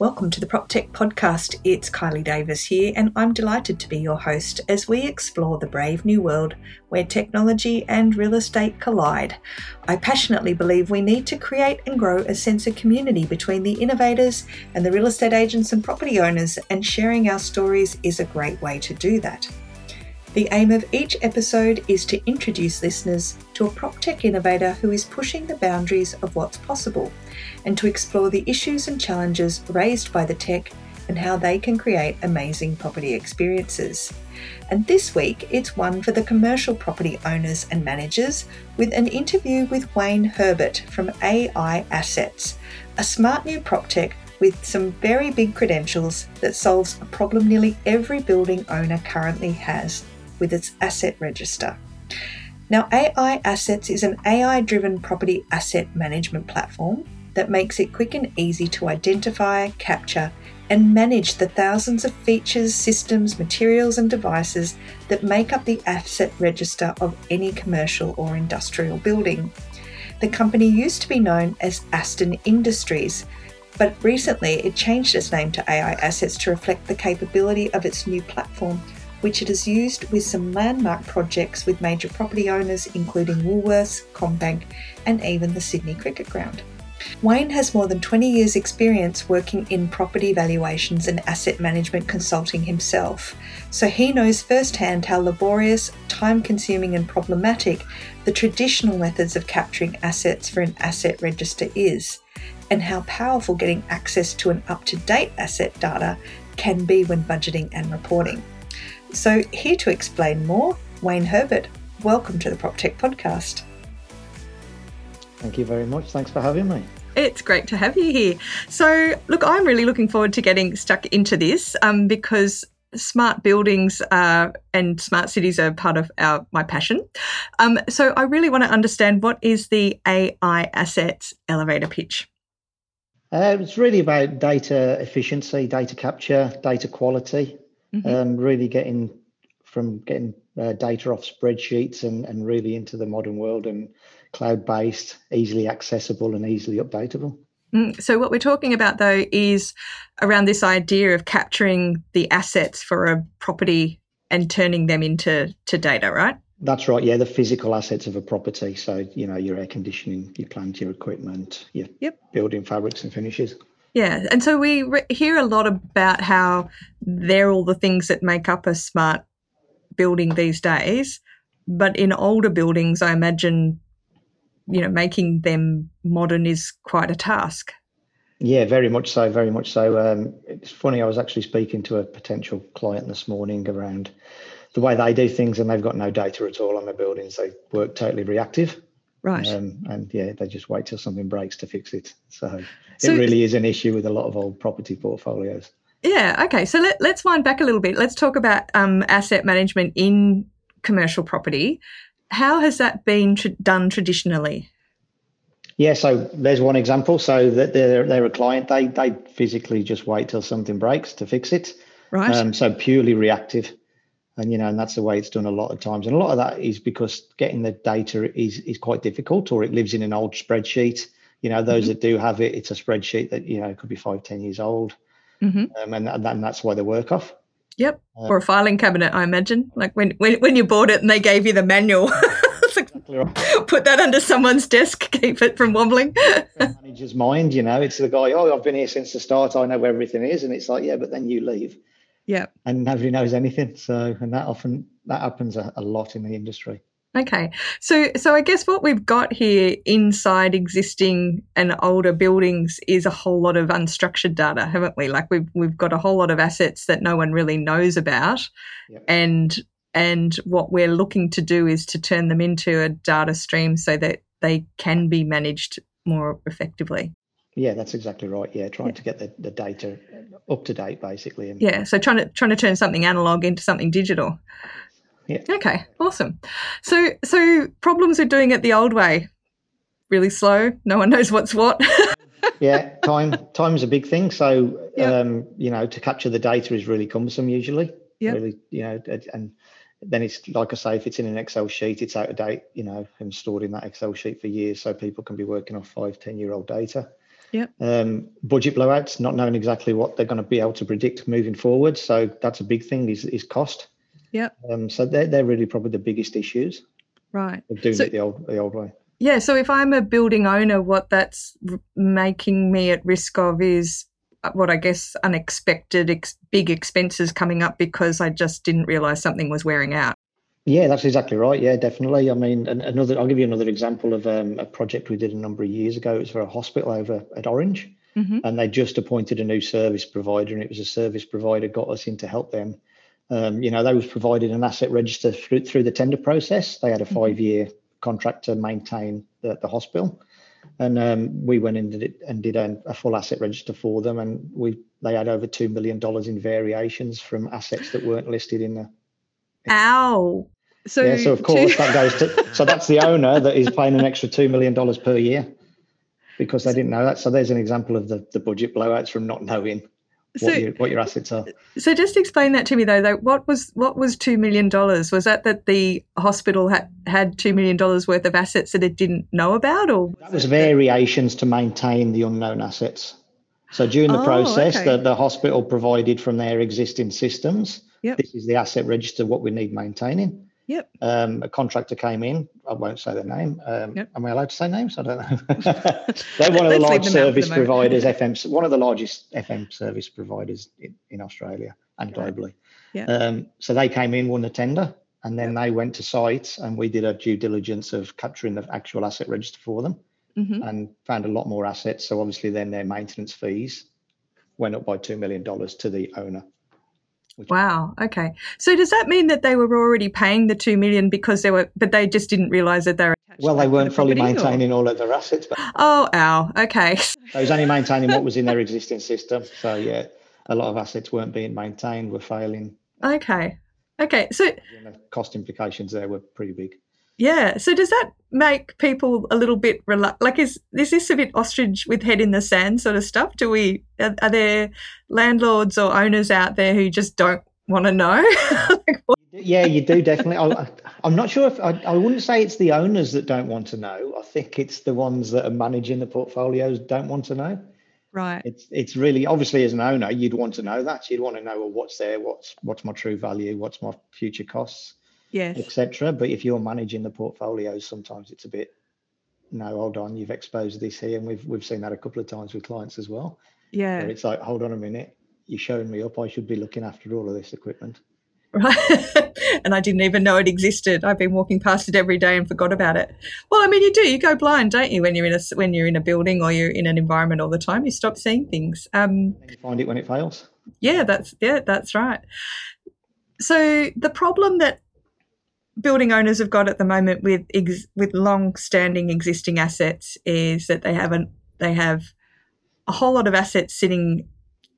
Welcome to the PropTech podcast. It's Kylie Davis here, and I'm delighted to be your host as we explore the brave new world where technology and real estate collide. I passionately believe we need to create and grow a sense of community between the innovators and the real estate agents and property owners, and sharing our stories is a great way to do that. The aim of each episode is to introduce listeners to a PropTech innovator who is pushing the boundaries of what's possible and to explore the issues and challenges raised by the tech and how they can create amazing property experiences. And this week, it's one for the commercial property owners and managers with an interview with Wayne Herbert from AI Assets, a smart new PropTech with some very big credentials that solves a problem nearly every building owner currently has with its asset register. Now, AI Assets is an AI driven property asset management platform that makes it quick and easy to identify, capture, and manage the thousands of features, systems, materials, and devices that make up the asset register of any commercial or industrial building. The company used to be known as Aston Industries, but recently it changed its name to AI Assets to reflect the capability of its new platform which it has used with some landmark projects with major property owners, including Woolworths, CommBank, and even the Sydney Cricket Ground. Wayne has more than 20 years' experience working in property valuations and asset management consulting himself, so he knows firsthand how laborious, time consuming, and problematic the traditional methods of capturing assets for an asset register is, and how powerful getting access to an up to date asset data can be when budgeting and reporting. So, here to explain more, Wayne Herbert. Welcome to the PropTech podcast. Thank you very much. Thanks for having me. It's great to have you here. So, look, I'm really looking forward to getting stuck into this um, because smart buildings uh, and smart cities are part of our my passion. Um, so, I really want to understand what is the AI assets elevator pitch. Uh, it's really about data efficiency, data capture, data quality, mm-hmm. um, really getting from getting uh, data off spreadsheets and, and really into the modern world and cloud based, easily accessible, and easily updatable. Mm, so, what we're talking about though is around this idea of capturing the assets for a property and turning them into to data, right? That's right. Yeah, the physical assets of a property. So, you know, your air conditioning, your plant, your equipment, your yep. building fabrics and finishes. Yeah, and so we re- hear a lot about how they're all the things that make up a smart building these days. But in older buildings, I imagine, you know, making them modern is quite a task. Yeah, very much so. Very much so. Um, it's funny. I was actually speaking to a potential client this morning around the way they do things, and they've got no data at all on their buildings. They work totally reactive. Right. Um, and yeah, they just wait till something breaks to fix it. So, so, it really is an issue with a lot of old property portfolios. Yeah. Okay. So let, let's wind back a little bit. Let's talk about um, asset management in commercial property. How has that been tr- done traditionally? Yeah, so there's one example. So that they're they're a client, they they physically just wait till something breaks to fix it. Right. Um, so purely reactive and you know and that's the way it's done a lot of times. And a lot of that is because getting the data is is quite difficult or it lives in an old spreadsheet. You know those mm-hmm. that do have it it's a spreadsheet that you know could be five ten years old. Mm-hmm. um, and, and that's why they work off. Yep. Uh, or a filing cabinet i imagine. Like when, when when you bought it and they gave you the manual. Exactly right. put that under someone's desk keep it from wobbling. Manager's mind you know. It's the guy oh i've been here since the start. I know where everything is. And it's like yeah but then you leave yeah. And nobody knows anything. So, and that often that happens a, a lot in the industry. Okay. So so I guess what we've got here inside existing and older buildings is a whole lot of unstructured data, haven't we? Like we've we've got a whole lot of assets that no one really knows about. Yep. And and what we're looking to do is to turn them into a data stream so that they can be managed more effectively. Yeah, that's exactly right. Yeah, trying yeah. to get the, the data up to date, basically. And, yeah, so trying to trying to turn something analog into something digital. Yeah. Okay, awesome. So so problems with doing it the old way, really slow. No one knows what's what. yeah, time time's a big thing. So yep. um, you know, to capture the data is really cumbersome usually. Yeah. Really, you know, and then it's like I say, if it's in an Excel sheet, it's out of date, you know, and stored in that Excel sheet for years, so people can be working off five, ten year old data. Yep. Um, budget blowouts, not knowing exactly what they're going to be able to predict moving forward. So that's a big thing is, is cost. Yeah. Um, so they're, they're really probably the biggest issues Right. of doing So- it the old the old way. Yeah. So if I'm a building owner, what that's r- making me at risk of is uh, what I guess unexpected ex- big expenses coming up because I just didn't realize something was wearing out. Yeah, that's exactly right. Yeah, definitely. I mean, another. I'll give you another example of um, a project we did a number of years ago. It was for a hospital over at Orange, Mm-hmm. and they just appointed a new service provider, and it was a service provider got us in to help them. Um, you know, they was provided an asset register through through the tender process. They had a Mhm. five year contract to maintain the, the hospital, and um, we went in and did, and did a, a full asset register for them, and we they had over two million dollars in variations from assets that weren't listed in the Ow. So, yeah, so of course that goes to so that's the owner that is paying an extra two million dollars per year because they didn't know that. So there's an example of the, the budget blowouts from not knowing so, what your what your assets are. so just explain that to me though. Though, what was what was two million dollars? Was that that the hospital had had two million dollars worth of assets that it didn't know about, or That was variations to maintain the unknown assets. So during the Oh, process, okay. the, the hospital provided from their existing systems. Yep. This is the asset register, what we need maintaining. Yep. Um, a contractor came in. I won't say the name. Um, Yep. Am I allowed to say names? I don't know. They're one of the large for the service providers, FM, one of the largest FM service providers in, in Australia and globally. Yeah. Um, so they came in, won the tender, and then they went to site, and we did a due diligence of capturing the actual asset register for them Mhm. and found a lot more assets. So obviously, then their maintenance fees went up by two million dollars to the owner. Wow. Okay. So does that mean that they were already paying the two million because they were, but they just didn't realize that they were? Well, they weren't the fully property, or- maintaining all of their assets, but Oh, ow. Okay. they was only maintaining what was in their existing system. So yeah, a lot of assets weren't being maintained, were failing. Okay. Okay. So know, cost implications there were pretty big. Yeah. So does that make people a little bit relu- like is is this a bit ostrich with head in the sand sort of stuff? Do we are, are there landlords or owners out there who just don't want to know? Like, Yeah, you do definitely. I, I'm not sure if I, I wouldn't say it's the owners that don't want to know. I think it's the ones that are managing the portfolios don't want to know. right. It's it's really obviously as an owner you'd want to know that you'd want to know well, what's there, what's what's my true value, what's my future costs, Yes. etc. But if you're managing the portfolios, sometimes it's a bit no, hold on, you've exposed this here, and we've we've seen that a couple of times with clients as well. Yeah. It's like, hold on a minute, you're showing me up. I should be looking after all of this equipment. Right. and I didn't even know it existed. I've been walking past it every day and forgot about it. Well, I mean, you do. You go blind, don't you? When you're in a when you're in a building or you're in an environment all the time, you stop seeing things. Um, And you find it when it fails. yeah, that's yeah, that's right. So the problem that building owners have got at the moment with ex- with long-standing existing assets is that they haven't they have a whole lot of assets sitting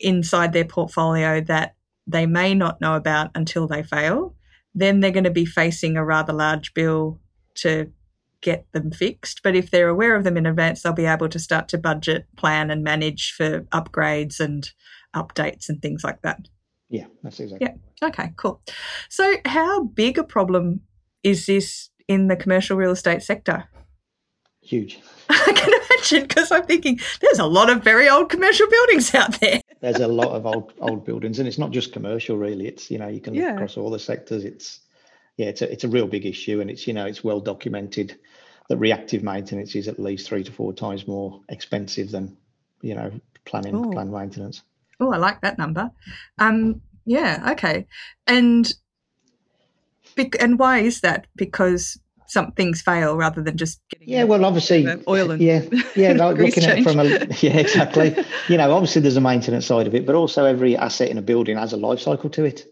inside their portfolio that they may not know about until they fail. Then they're going to be facing a rather large bill to get them fixed. But if they're aware of them in advance, they'll be able to start to budget, plan, and manage for upgrades and updates and things like that. Yeah, that's exactly. Yeah. Okay, cool. So, how big a problem is this in the commercial real estate sector? Huge. I can imagine because I'm thinking there's a lot of very old commercial buildings out there. There's a lot of old old buildings, and it's not just commercial, really. It's you know you can look Yeah. across all the sectors. It's yeah, it's a it's a real big issue, and it's you know it's well documented that reactive maintenance is at least three to four times more expensive than you know planning planned maintenance. Oh, I like that number. Um, yeah, okay. And bec- and why is that? Because some things fail rather than just getting Yeah, well, obviously, oil and yeah, yeah, like looking at it from a yeah, exactly. you know, obviously there's a maintenance side of it, but also every asset in a building has a life cycle to it.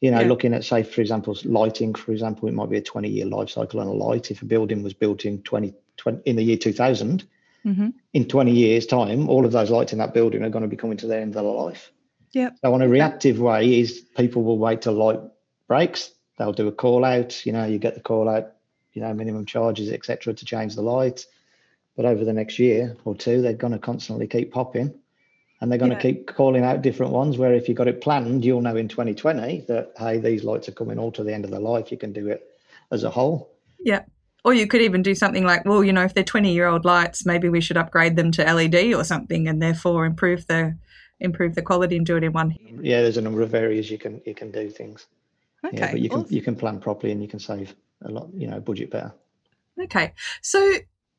You know, Yeah. looking at say, for example, lighting, for example, it might be a 20 year life cycle on a light. If a building was built in 20, 20 in the year 2000, Mhm. in 20 years' time, all of those lights in that building are going to be coming to their end of their life. Yep. So on a reactive way is people will wait till light breaks. They'll do a call out. You know, you get the call out. You know, minimum charges, etc., to change the light. But over the next year or two, they're going to constantly keep popping, and they're going Yeah. to keep calling out different ones. Where if you've got it planned, you'll know in 2020 that hey, these lights are coming all to the end of their life. You can do it as a whole. Yeah. Or you could even do something like, well, you know, if they're 20 year old lights, maybe we should upgrade them to LED or something and therefore improve the improve the quality and do it in one. Yeah, there's a number of areas you can you can do things. Okay. Yeah, but you can awesome. you can plan properly and you can save a lot, you know, budget better. Okay. So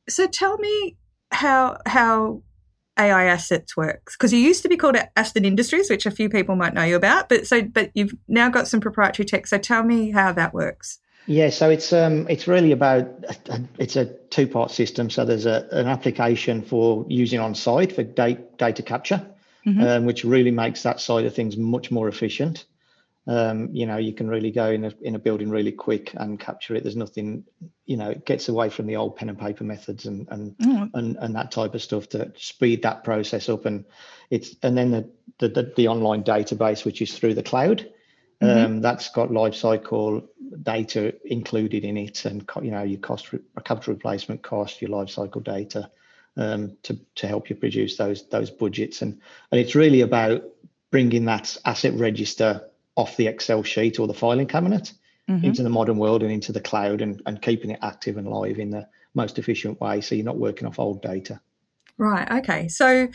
so tell me how how AI assets works because you used to be called Aston Industries, which a few people might know you about, but so but you've now got some proprietary tech. So tell me how that works. Yeah, so it's um it's really about it's a two part system. So there's a an application for using on site for data data capture, Mhm. um, which really makes that side of things much more efficient. Um, you know, you can really go in a in a building really quick and capture it. There's nothing, you know, it gets away from the old pen and paper methods and and Oh, and, and that type of stuff to speed that process up and it's and then the the, the, the online database which is through the cloud Mhm. um, that's got life cycle data included in it and co- you know your cost re- capital replacement cost your life cycle data um, to to help you produce those those budgets and and it's really about bringing that asset register off the excel sheet or the filing cabinet mhm. into the modern world and into the cloud and, and keeping it active and live in the most efficient way so you're not working off old data Right. Okay. So,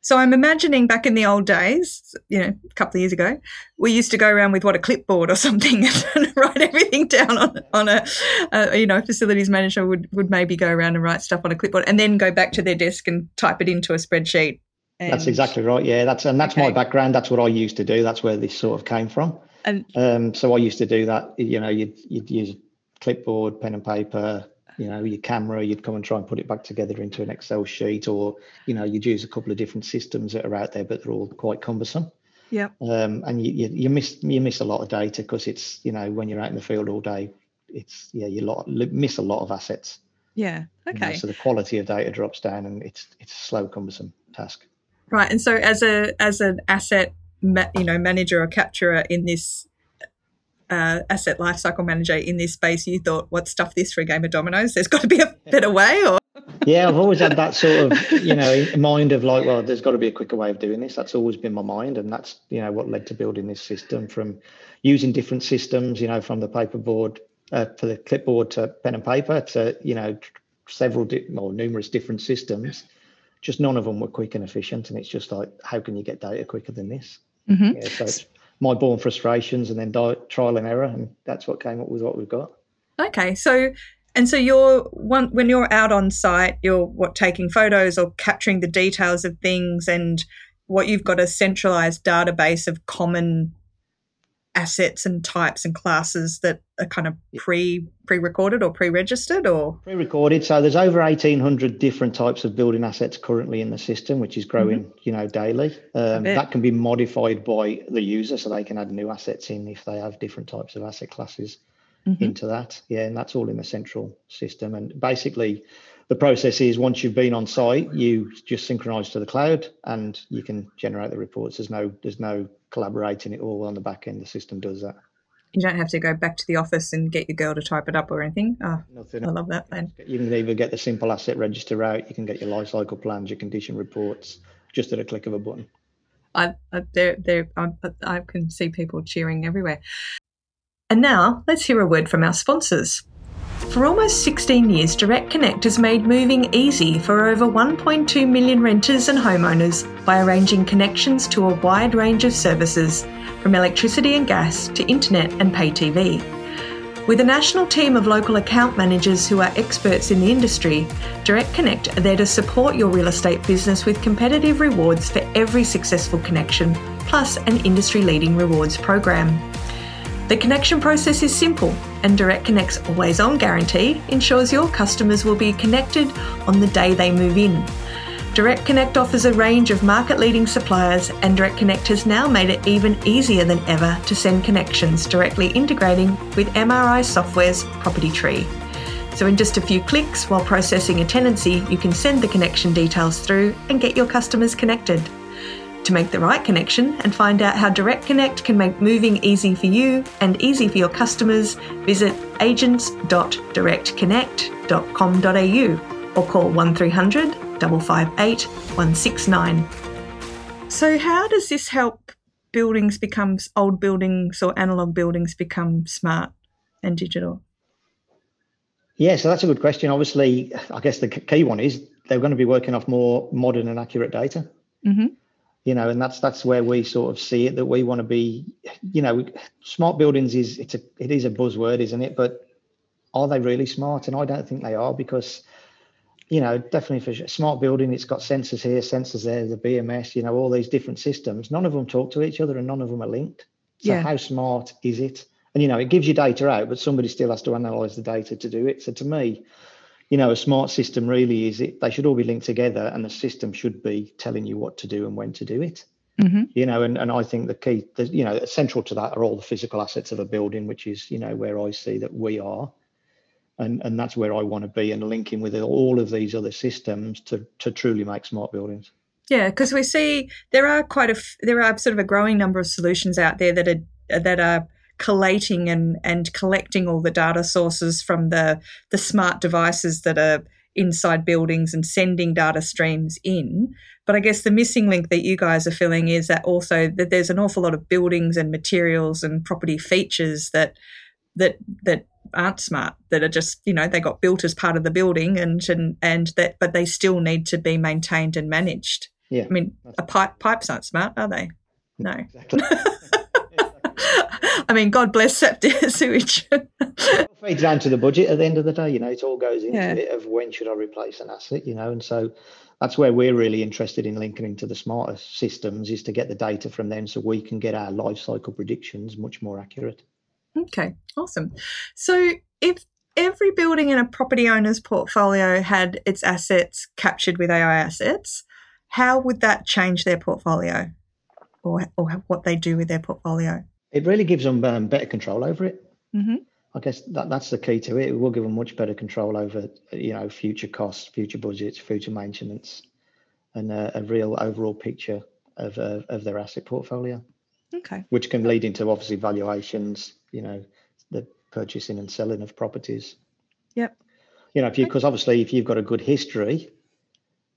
so I'm imagining back in the old days, you know, a couple of years ago, we used to go around with what a clipboard or something and write everything down on on a, uh, you know, facilities manager would would maybe go around and write stuff on a clipboard and then go back to their desk and type it into a spreadsheet. That's exactly right. Yeah, that's and that's my background. That's what I used to do. That's where this sort of came from. And Um, so I used to do that. You know, you'd you'd use clipboard, pen and paper. You know, your camera. You'd come and try and put it back together into an Excel sheet, or you know, you'd use a couple of different systems that are out there, but they're all quite cumbersome. Yeah. Um, and you, you you miss you miss a lot of data because it's you know when you're out in the field all day, it's yeah you lot, miss a lot of assets. yeah. you know, Okay. so the quality of data drops down, and it's it's a slow, cumbersome task. Right. And so as a as an asset, ma- you know, manager or capturer in this. Uh, asset lifecycle manager in this space, you thought, "What stuff this for a game of dominoes? There's got to be a better way." Or yeah, I've always had that sort of, you know, mind of like, well, there's got to be a quicker way of doing this. That's always been my mind, and that's you know what led to building this system from using different systems, you know, from the paperboard uh, for the clipboard to pen and paper to you know several di- or numerous different systems. Just none of them were quick and efficient, and it's just like, how can you get data quicker than this? Mhm. Yeah, so it's my born frustrations and then di- trial and error, and that's what came up with what we've got. Okay, so and so you're one when you're out on site, you're what taking photos or capturing the details of things, and what you've got a centralized database of common assets and types and classes that are kind of pre pre recorded or pre registered, or Pre-recorded. So there's over 1,800 different types of building assets currently in the system, which is growing, you know, daily. Um, that can be modified by the user, so they can add new assets in if they have different types of asset classes Mhm. into that. Yeah, and that's all in the central system. And basically, the process is once you've been on site, you just synchronize to the cloud, and you can generate the reports. There's no there's no collaborating it all on the back end. The system does that. you don't have to go back to the office and get your girl to type it up or anything. Oh, Nothing. I love that plan. You can either get the simple asset register out, you can get your life cycle plans, your condition reports, just at a click of a button. I, I, there, there, I, I can see people cheering everywhere. And now let's hear a word from our sponsors. For almost 16 years, Direct Connect has made moving easy for over 1.2 million renters and homeowners by arranging connections to a wide range of services, from electricity and gas to internet and pay TV. With a national team of local account managers who are experts in the industry, Direct Connect are there to support your real estate business with competitive rewards for every successful connection, plus an industry leading rewards program. The connection process is simple, and Direct Connect's always on guarantee ensures your customers will be connected on the day they move in. Direct Connect offers a range of market leading suppliers, and Direct Connect has now made it even easier than ever to send connections directly integrating with MRI Software's Property Tree. So, in just a few clicks while processing a tenancy, you can send the connection details through and get your customers connected. To make the right connection and find out how Direct Connect can make moving easy for you and easy for your customers, visit agents.directconnect.com.au or call 1300 558 169. So, how does this help buildings become old buildings or analog buildings become smart and digital? Yeah, so that's a good question. Obviously, I guess the key one is they're going to be working off more modern and accurate data. Mm-hmm. You know, and that's that's where we sort of see it that we want to be. You know, smart buildings is it's a it is a buzzword, isn't it? But are they really smart? And I don't think they are because, you know, definitely for smart building, it's got sensors here, sensors there, the BMS, you know, all these different systems. None of them talk to each other and none of them are linked. So Yeah. how smart is it? And you know, it gives you data out, but somebody still has to analyze the data to do it. So to me, you know, a smart system really is it. They should all be linked together, and the system should be telling you what to do and when to do it. Mm-hmm. You know, and, and I think the key, the, you know, central to that are all the physical assets of a building, which is you know where I see that we are, and and that's where I want to be, and linking with all of these other systems to to truly make smart buildings. Yeah, because we see there are quite a there are sort of a growing number of solutions out there that are that are collating and and collecting all the data sources from the the smart devices that are inside buildings and sending data streams in. But I guess the missing link that you guys are filling is that also that there's an awful lot of buildings and materials and property features that that that aren't smart that are just you know they got built as part of the building and and and that but they still need to be maintained and managed Yeah, I mean, a pipe pipes aren't smart, are they? No. exactly. I mean, God bless septic sewage. it feeds down to the budget at the end of the day. You know, it all goes into Yeah. it of when should I replace an asset. You know, and so that's where we're really interested in linking into the smarter systems is to get the data from them so we can get our life cycle predictions much more accurate. okay, awesome. So, if every building in a property owner's portfolio had its assets captured with AI assets, how would that change their portfolio, or or what they do with their portfolio? It really gives them um, better control over it. Mm-hmm. I guess that, that's the key to it. It will give them much better control over, you know, future costs, future budgets, future maintenance, and uh, a real overall picture of uh, of their asset portfolio, Okay. which can lead into obviously valuations. You know, the purchasing and selling of properties. Yep. You know, if you because obviously if you've got a good history,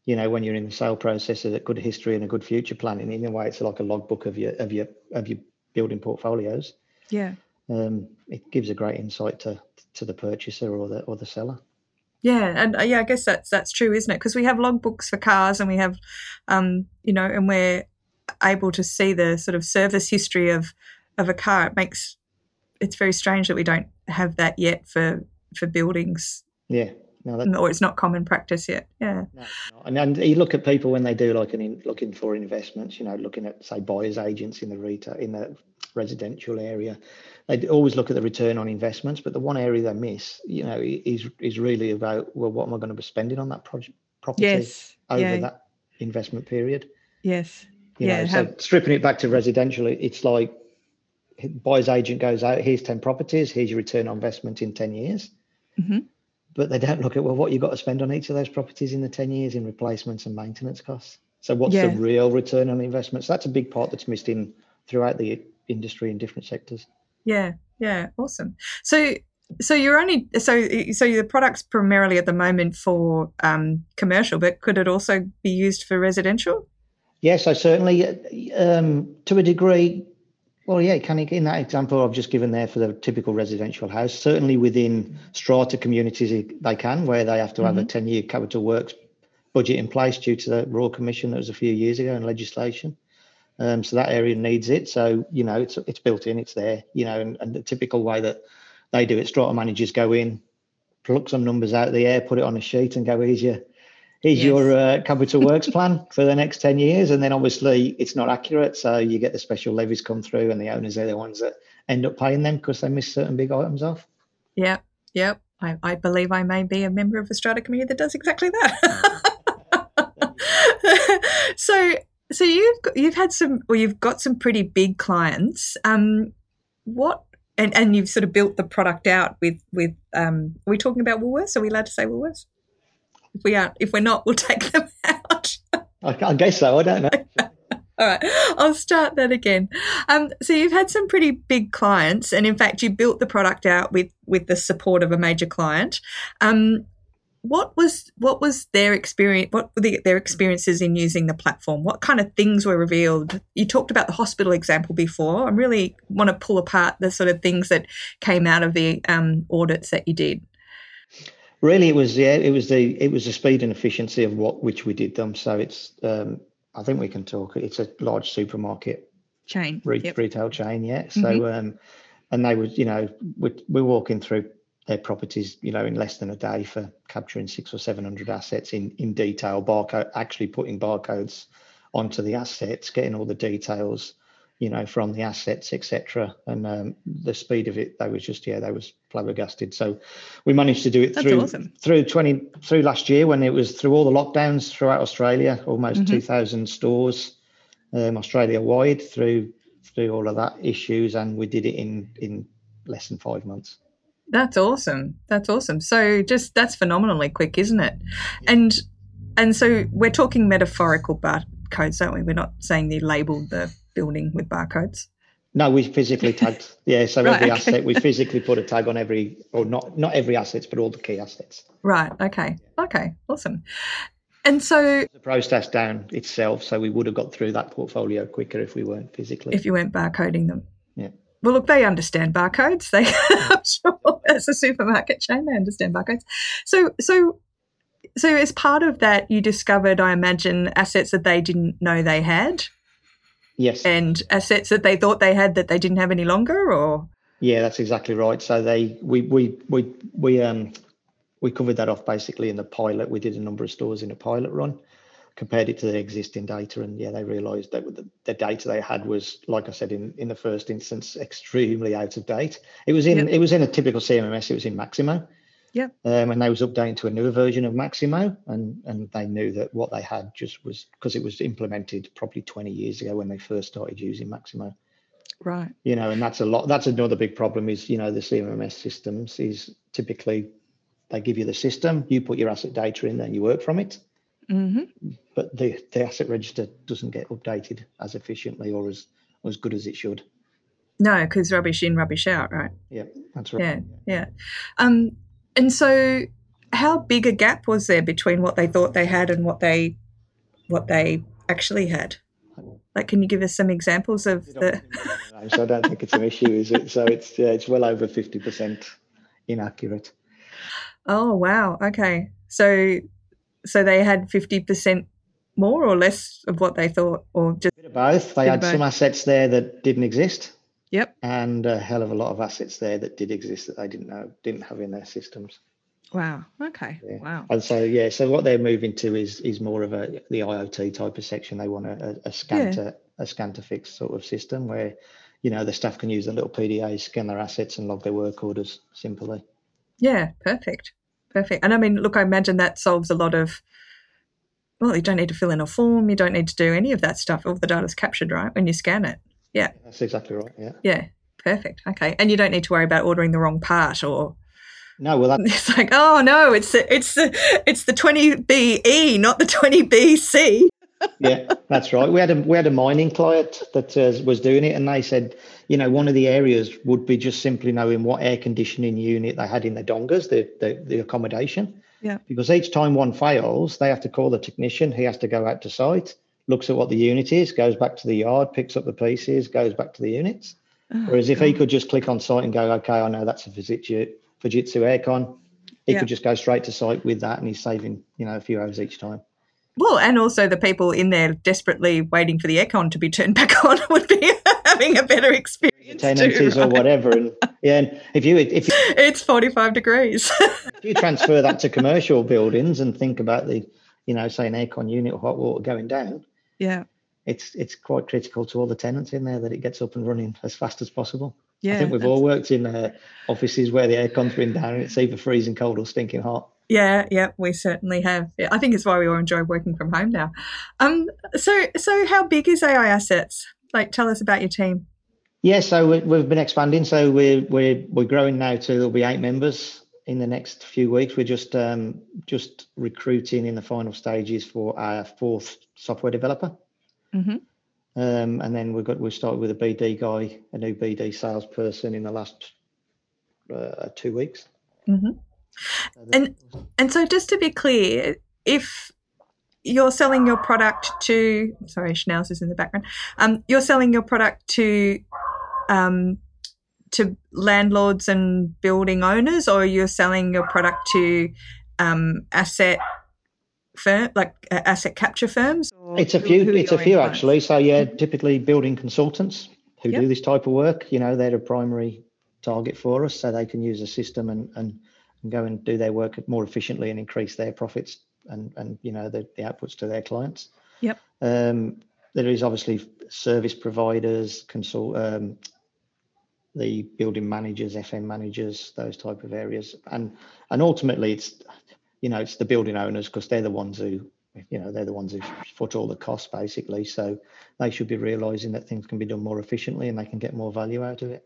you know, when you're in the sale process, a good history and a good future planning. In a way, it's like a logbook of your of your of your building portfolios Yeah. um, it gives a great insight to to the purchaser or the or the seller. Yeah, and uh, yeah, I guess that's that's true, isn't it? Because we have logbooks for cars, and we have, um, you know, and we're able to see the sort of service history of of a car. It makes it's very strange that we don't have that yet for for buildings, Yeah, no, or it's not common practice yet. Yeah, no, and and you look at people when they do like an in, looking for investments. You know, looking at say buyers agents in the retail in the residential area. They always look at the return on investments, but the one area they miss, you know, is is really about well, what am I going to be spending on that project property yes, over yeah, that investment period? yes, You Yeah, know, so have- stripping it back to residential, it's like buyer's agent goes out, here's 10 properties, here's your return on investment in 10 years. Mhm. But they don't look at, well, what you've got to spend on each of those properties in the 10 years in replacements and maintenance costs. So what's Yeah. the real return on investment? So that's a big part that's missed in throughout the industry in different sectors. yeah, yeah. Awesome. So. So you're only so so the product's primarily at the moment for um, commercial, but could it also be used for residential? Yes, so certainly um, to a degree, well, yeah, can in that example I've just given there for the typical residential house, certainly within strata communities they can, where they have to have a 10 year capital works budget in place due to the Royal Commission that was a few years ago and legislation. Um, so that area needs it. So, you know, it's it's built in, it's there, you know, and, and the typical way that they do it, strata managers go in, pluck some numbers out of the air, put it on a sheet and go, here's your here's Yes. your uh, capital works plan for the next 10 years and then obviously it's not accurate so you get the special levies come through and the owners are the ones that end up paying them because they miss certain big items off Yep, yep. I, I believe I may be a member of the strata committee that does exactly that. so, so you've got, you've had some, or you've got some pretty big clients. Um, what and and you've sort of built the product out with with. Um, are we talking about Woolworths? Are we allowed to say Woolworths? If we aren't, if we're not, we'll take them out. I, I guess so i don't know All right, I'll start that again. Um, so you've had some pretty big clients, and in fact, you built the product out with with the support of a major client. Um, what was what was their experience? What were the, their experiences in using the platform? What kind of things were revealed? You talked about the hospital example before. I really want to pull apart the sort of things that came out of the um, audits that you did. Really, it was yeah, it was the it was the speed and efficiency of what which we did them. So it's um, I think we can talk. It's a large supermarket chain, re- yep. retail chain. Yeah. So mm-hmm. um, and they would you know we're, we're walking through their properties you know in less than a day for capturing six or seven hundred assets in in detail barcode actually putting barcodes onto the assets, getting all the details you know, from the assets, etc. And um, the speed of it, they was just yeah, they was flabbergasted. So we managed to do it That's through awesome. through twenty through last year when it was through all the lockdowns throughout Australia, almost mm-hmm. two thousand stores, um, Australia wide through through all of that issues, and we did it in in less than five months. That's awesome. That's awesome. So just that's phenomenally quick, isn't it? Yeah. And and so we're talking metaphorical barcodes, aren't we? We're not saying they labeled the building with barcodes? No, we physically tagged. Yeah, so right, every okay. asset we physically put a tag on every, or not not every assets, but all the key assets. Right. Okay. Okay. Awesome. And so the process down itself, so we would have got through that portfolio quicker if we weren't physically. If you weren't barcoding them. Yeah. Well, look, they understand barcodes. They, I'm sure, as a supermarket chain, they understand barcodes. So, so, so as part of that, you discovered, I imagine, assets that they didn't know they had. Yes. And assets that they thought they had that they didn't have any longer, or yeah, that's exactly right. So they we we we we um we covered that off basically in the pilot. We did a number of stores in a pilot run, compared it to the existing data, and yeah, they realised that the, the, data they had was, like I said in in the first instance, extremely out of date. It was in yep. it was in a typical CMMS. It was in Maximo. Yeah. Um, and they was updating to a newer version of Maximo, and and they knew that what they had just was because it was implemented probably 20 years ago when they first started using Maximo. Right. You know, and that's a lot. That's another big problem. Is you know the CMMS systems is typically they give you the system, you put your asset data in, then you work from it. Mm-hmm. But the the asset register doesn't get updated as efficiently or as as good as it should. No, because rubbish in, rubbish out, right? Yeah, that's right. Yeah, yeah. Um, and so, how big a gap was there between what they thought they had and what they what they actually had? Like, can you give us some examples of the? so I don't think it's an issue, is it? So it's yeah, it's well over fifty percent inaccurate. Oh wow! Okay, so so they had fifty percent more or less of what they thought, or just both. They had some assets there that didn't exist. Yep. And a hell of a lot of assets there that did exist that they didn't know, didn't have in their systems. Wow. Okay. Yeah. Wow. And so yeah, so what they're moving to is is more of a the IoT type of section. They want a, a scan to a scan to fix sort of system where, you know, the staff can use a little PDA, scan their assets, and log their work orders simply. Yeah. Perfect. Perfect. And I mean, look, I imagine that solves a lot of. Well, you don't need to fill in a form. You don't need to do any of that stuff. All the data's captured, right, when you scan it. Yeah. That's exactly right. Yeah. Yeah. Perfect. Okay. And you don't need to worry about ordering the wrong part or. No, well, that's... it's like, oh no, it's it's it's the twenty BE, not the twenty BC. yeah, that's right. We had a we had a mining client that uh, was doing it, and they said, you know, one of the areas would be just simply knowing what air conditioning unit they had in the dongas, the the, the accommodation. Yeah. Because each time one fails, they have to call the technician. He has to go out to site looks at what the unit is, goes back to the yard, picks up the pieces, goes back to the units. Oh, Whereas if God. he could just click on site and go, okay, I know that's a Fujitsu, Fujitsu aircon, he yeah. could just go straight to site with that and he's saving, you know, a few hours each time. Well, and also the people in there desperately waiting for the aircon to be turned back on would be having a better experience. Tenancies too, right? or whatever. And yeah, and if you if you, it's forty five degrees. if you transfer that to commercial buildings and think about the, you know, say an aircon unit or hot water going down, yeah. It's it's quite critical to all the tenants in there that it gets up and running as fast as possible. Yeah i think we've all worked in uh, offices where the aircon's been down and it's either freezing cold or stinking hot. Yeah yeah we certainly have. Yeah, i think it's why we all enjoy working from home now. Um so so how big is ai assets? Like tell us about your team. Yeah so we, we've been expanding. So we're we're we're growing now to there'll be eight members in the next few weeks. We're just um, just recruiting in the final stages for our fourth software developer. Mm-hmm. Um, and then we've got we started with a BD guy, a new BD salesperson in the last uh, two weeks. Mm-hmm. And and so just to be clear, if you're selling your product to sorry, Schnauz is in the background. Um, you're selling your product to um, to landlords and building owners, or you're selling your product to um, asset firm, like uh, asset capture firms? It's a few. It's a few actually. So yeah, typically building consultants who yep. do this type of work. You know, they're a primary target for us, so they can use a system and and, and go and do their work more efficiently and increase their profits and and you know the, the outputs to their clients. Yep. Um, there is obviously service providers, consult, um, the building managers, FM managers, those type of areas, and and ultimately it's you know it's the building owners because they're the ones who you know they're the ones who foot all the costs basically. So they should be realizing that things can be done more efficiently and they can get more value out of it.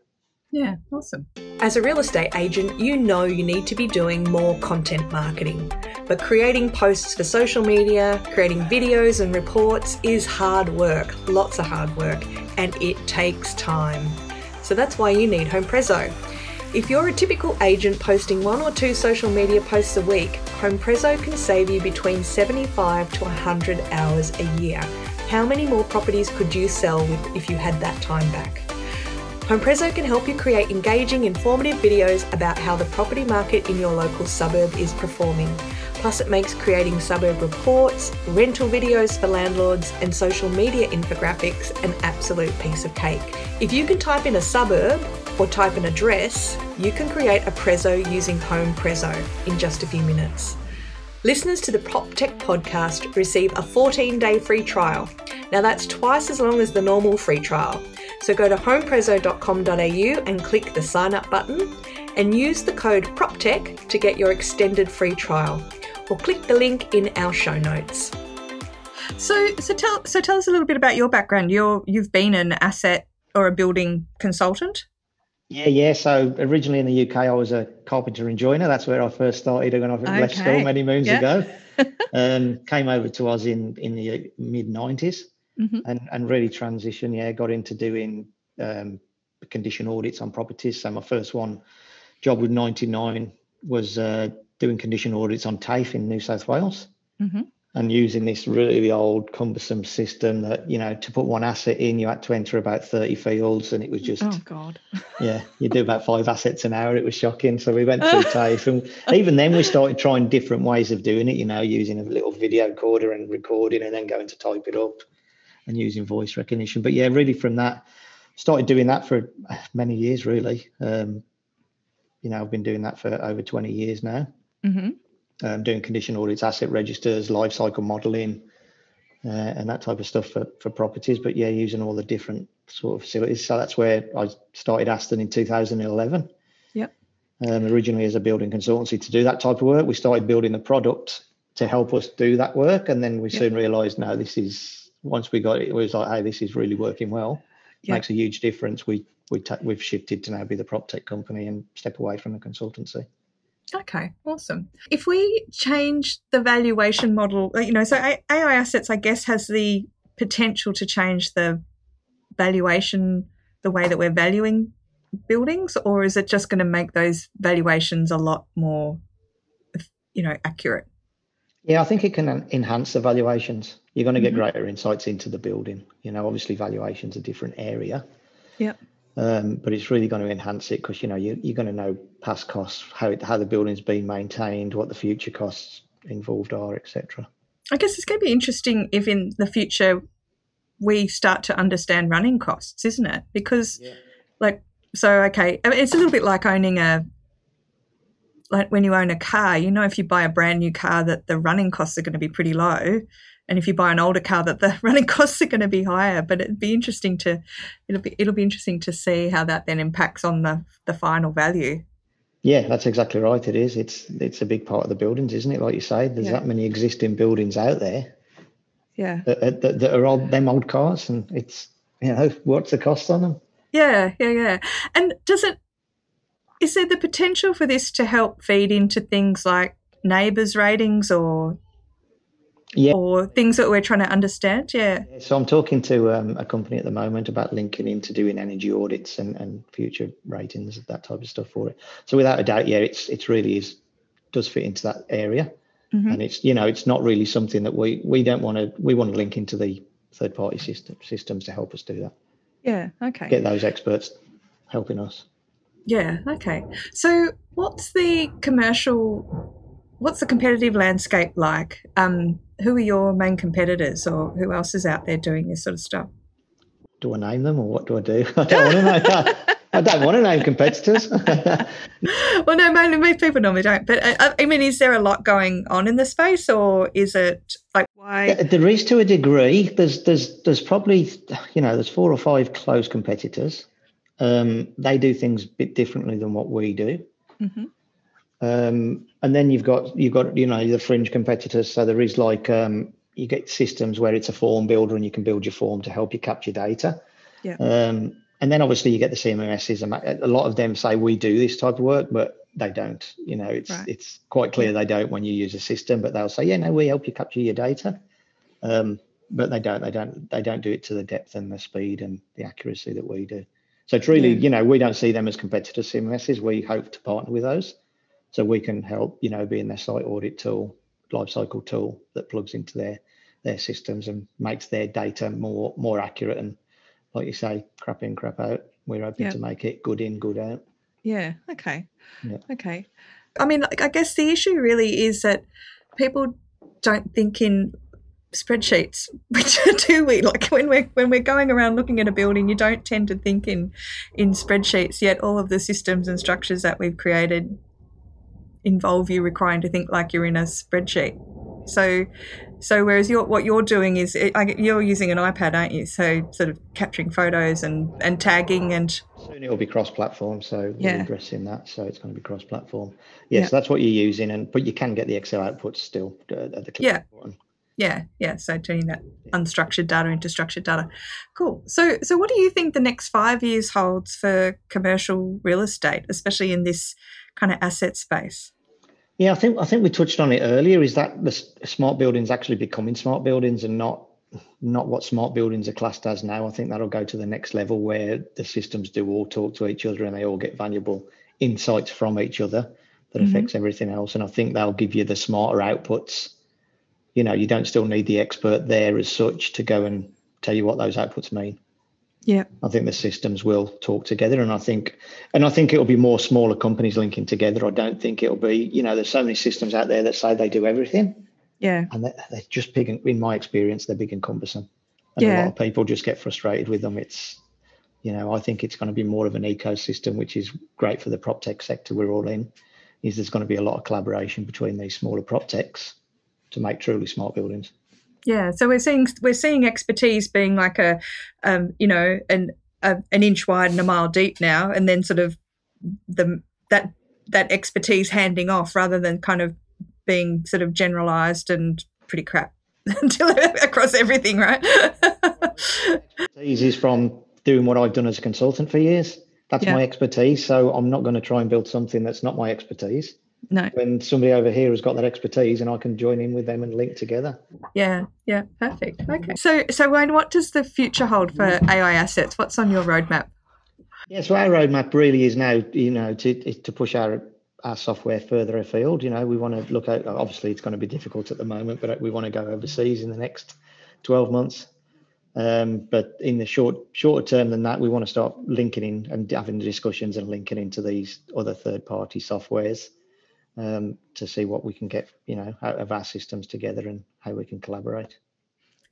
Yeah, awesome. As a real estate agent, you know you need to be doing more content marketing. But creating posts for social media, creating videos and reports is hard work, lots of hard work, and it takes time. So that's why you need HomePrezo. If you're a typical agent posting one or two social media posts a week, HomePrezo can save you between 75 to 100 hours a year. How many more properties could you sell with if you had that time back? HomePrezo can help you create engaging, informative videos about how the property market in your local suburb is performing. Plus, it makes creating suburb reports, rental videos for landlords, and social media infographics an absolute piece of cake. If you can type in a suburb or type an address, you can create a Prezo using HomePrezo in just a few minutes. Listeners to the PropTech podcast receive a 14 day free trial. Now, that's twice as long as the normal free trial. So go to homeprezo.com.au and click the sign up button and use the code PropTech to get your extended free trial or click the link in our show notes. So, so tell so tell us a little bit about your background. You're you've been an asset or a building consultant. Yeah, yeah. So originally in the UK, I was a carpenter and joiner. That's where I first started when I okay. left school many moons yeah. ago. um, came over to us in in the mid 90s mm-hmm. and and really transitioned. Yeah, got into doing um, condition audits on properties. So my first one job with 99 was uh, doing condition audits on TAFE in New South Wales mm-hmm. and using this really old cumbersome system that, you know, to put one asset in, you had to enter about 30 fields and it was just, oh God. yeah, you do about five assets an hour. It was shocking. So we went through TAFE and even then we started trying different ways of doing it, you know, using a little video recorder and recording and then going to type it up and using voice recognition. But yeah, really from that, started doing that for many years, really. Um, you know, I've been doing that for over 20 years now mm-hmm. um, doing condition audits, asset registers, life cycle modeling, uh, and that type of stuff for, for properties. But yeah, using all the different sort of facilities. So that's where I started Aston in 2011. Yep. Um, originally as a building consultancy to do that type of work. We started building the product to help us do that work. And then we yep. soon realized, no, this is, once we got it, it was like, hey, this is really working well. Yep. Makes a huge difference. We, we ta- we've shifted to now be the prop tech company and step away from the consultancy. Okay, awesome. If we change the valuation model, uh, you know, so AI assets, I guess, has the potential to change the valuation, the way that we're valuing buildings, or is it just going to make those valuations a lot more, you know, accurate? Yeah, I think it can enhance the valuations. You're going to get mm-hmm. greater insights into the building. You know, obviously, valuation's a different area. Yep. Um, but it's really going to enhance it because you know you, you're going to know past costs, how it, how the building's been maintained, what the future costs involved are, etc. I guess it's going to be interesting if in the future we start to understand running costs, isn't it? Because, yeah. like, so okay, it's a little bit like owning a like when you own a car. You know, if you buy a brand new car, that the running costs are going to be pretty low and if you buy an older car that the running costs are going to be higher. But it'd be interesting to it'll be it'll be interesting to see how that then impacts on the the final value. Yeah that's exactly right. It is. It's it's a big part of the buildings isn't it? Like you say there's yeah. that many existing buildings out there yeah. that, that, that are old them old cars and it's you know what's the cost on them? Yeah yeah yeah. And does it is there the potential for this to help feed into things like NABERS ratings or yeah. or things that we're trying to understand. Yeah. So I'm talking to um, a company at the moment about linking into doing energy audits and, and future ratings, that type of stuff for it. So without a doubt, yeah, it's it's really is does fit into that area, mm-hmm. and it's you know it's not really something that we we don't want to we want to link into the third party system systems to help us do that. Yeah. Okay. Get those experts helping us. Yeah. Okay. So, what's the commercial? What's the competitive landscape like? Um, who are your main competitors, or who else is out there doing this sort of stuff? Do I name them, or what do I do? I don't want to know. I don't want to name competitors. well, no, most people normally don't. But uh, I mean, is there a lot going on in the space, or is it like why? There is to a degree. There's there's there's probably you know there's four or five close competitors. Um, they do things a bit differently than what we do. Mm-hmm. Um, and then you've got you've got you know the fringe competitors. So there is like um, you get systems where it's a form builder and you can build your form to help you capture data. Yeah. Um, and then obviously you get the CMMSs, and a lot of them say we do this type of work, but they don't. You know, it's right. it's quite clear they don't when you use a system, but they'll say, yeah, no, we help you capture your data. Um, but they don't. They don't. They don't do it to the depth and the speed and the accuracy that we do. So it's really, yeah. you know, we don't see them as competitor CMSs. We hope to partner with those, so we can help, you know, being their site audit tool, lifecycle tool that plugs into their their systems and makes their data more more accurate and like you say, crap in, crap out. We're hoping to make it good in, good out. Yeah. Okay. Yeah. Okay. I mean, I guess the issue really is that people don't think in spreadsheets, which do we? Like when we're when we're going around looking at a building, you don't tend to think in in spreadsheets. Yet all of the systems and structures that we've created involve you requiring to think like you're in a spreadsheet. So, so whereas you're, what you're doing is it, you're using an iPad, aren't you? So sort of capturing photos and, and tagging and soon it will be cross-platform. So yeah. we're addressing that. So it's going to be cross-platform. Yes, yeah, so that's what you're using, and but you can get the Excel outputs still uh, at the yeah. Button. Yeah, yeah. So turning that unstructured data into structured data. Cool. So, so what do you think the next five years holds for commercial real estate, especially in this kind of asset space? Yeah, I think I think we touched on it earlier. Is that the smart buildings actually becoming smart buildings and not not what smart buildings are classed as now? I think that'll go to the next level where the systems do all talk to each other and they all get valuable insights from each other that mm-hmm. affects everything else. And I think they'll give you the smarter outputs. You know, you don't still need the expert there as such to go and tell you what those outputs mean. Yeah. I think the systems will talk together and I think and I think it'll be more smaller companies linking together. I don't think it'll be, you know, there's so many systems out there that say they do everything. Yeah. And they're, they're just big in my experience, they're big and cumbersome. And yeah. a lot of people just get frustrated with them. It's you know, I think it's going to be more of an ecosystem, which is great for the prop tech sector we're all in, is there's going to be a lot of collaboration between these smaller prop techs to make truly smart buildings. Yeah, so we're seeing we're seeing expertise being like a, um, you know, an a, an inch wide and a mile deep now, and then sort of the that that expertise handing off rather than kind of being sort of generalized and pretty crap across everything, right? expertise is from doing what I've done as a consultant for years. That's yeah. my expertise. So I'm not going to try and build something that's not my expertise no. When somebody over here has got that expertise and i can join in with them and link together. Yeah yeah perfect. Okay. So so wayne what does the future hold for ai assets? What's on your roadmap? Yeah so our roadmap really is now you know to to push our our software further afield. You know we want to look at obviously it's going to be difficult at the moment but we want to go overseas in the next 12 months. Um, but in the short shorter term than that, we want to start linking in and having discussions and linking into these other third party softwares um, to see what we can get, you know, out of our systems together and how we can collaborate.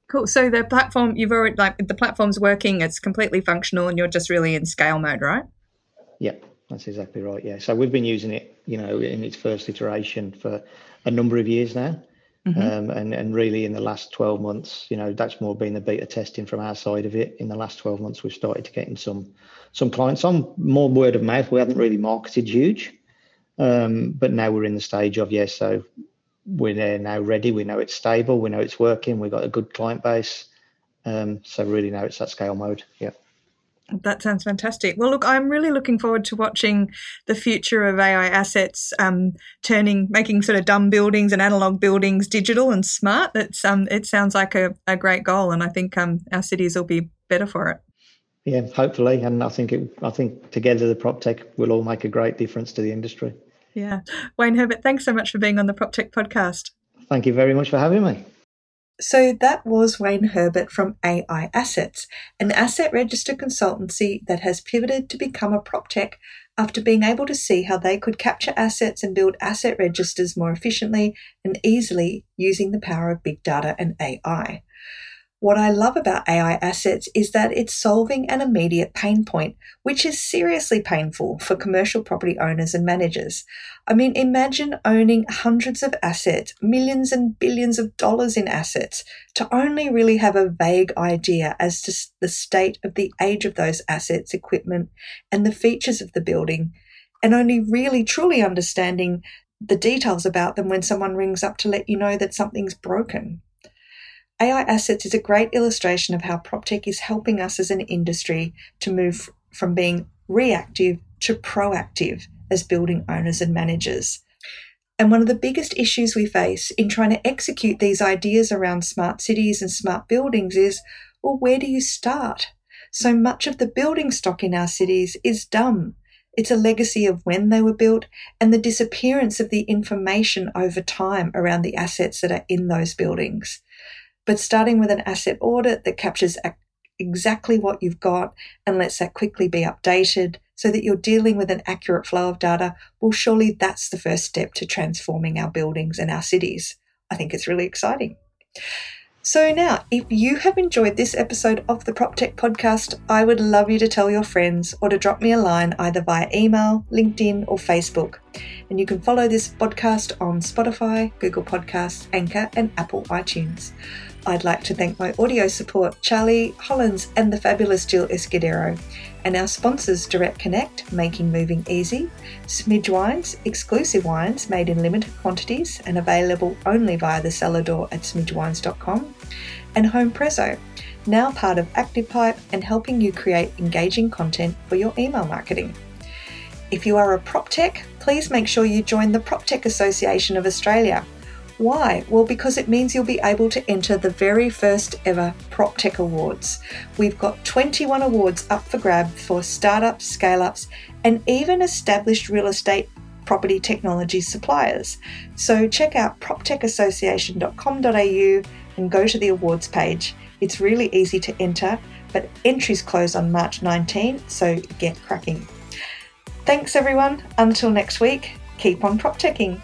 Cool. So the platform you've already like the platform's working. It's completely functional, and you're just really in scale mode, right? Yeah, that's exactly right. Yeah. So we've been using it, you know, in its first iteration for a number of years now. Mm-hmm. Um, and and really in the last 12 months you know that's more been the beta testing from our side of it in the last 12 months we've started to get in some some clients on more word of mouth we haven't really marketed huge um, but now we're in the stage of yes, so we're now ready. We know it's stable. We know it's working. We've got a good client base. Um, so really now it's that scale mode. Yeah. That sounds fantastic. Well, look, I'm really looking forward to watching the future of AI assets um, turning, making sort of dumb buildings and analog buildings digital and smart. It's um, it sounds like a, a great goal, and I think um, our cities will be better for it. Yeah, hopefully, and I think it, I think together the prop tech will all make a great difference to the industry. Yeah. Wayne Herbert, thanks so much for being on the PropTech podcast. Thank you very much for having me. So that was Wayne Herbert from AI Assets, an asset register consultancy that has pivoted to become a prop tech after being able to see how they could capture assets and build asset registers more efficiently and easily using the power of big data and AI. What I love about AI assets is that it's solving an immediate pain point, which is seriously painful for commercial property owners and managers. I mean, imagine owning hundreds of assets, millions and billions of dollars in assets, to only really have a vague idea as to the state of the age of those assets, equipment, and the features of the building, and only really truly understanding the details about them when someone rings up to let you know that something's broken. AI Assets is a great illustration of how PropTech is helping us as an industry to move from being reactive to proactive as building owners and managers. And one of the biggest issues we face in trying to execute these ideas around smart cities and smart buildings is well, where do you start? So much of the building stock in our cities is dumb. It's a legacy of when they were built and the disappearance of the information over time around the assets that are in those buildings but starting with an asset audit that captures exactly what you've got and lets that quickly be updated so that you're dealing with an accurate flow of data, well, surely that's the first step to transforming our buildings and our cities. I think it's really exciting. So, now, if you have enjoyed this episode of the PropTech podcast, I would love you to tell your friends or to drop me a line either via email, LinkedIn, or Facebook. And you can follow this podcast on Spotify, Google Podcasts, Anchor, and Apple iTunes. I'd like to thank my audio support, Charlie Hollins and the fabulous Jill Escudero, and our sponsors, Direct Connect, making moving easy, Smidge Wines, exclusive wines made in limited quantities and available only via the cellar door at smidgewines.com, and Home Prezzo, now part of ActivePipe and helping you create engaging content for your email marketing. If you are a prop tech, please make sure you join the Prop Tech Association of Australia why? Well, because it means you'll be able to enter the very first ever PropTech Awards. We've got 21 awards up for grab for startups, scale ups, and even established real estate property technology suppliers. So check out proptechassociation.com.au and go to the awards page. It's really easy to enter, but entries close on March 19, so get cracking. Thanks everyone. Until next week, keep on prop teching.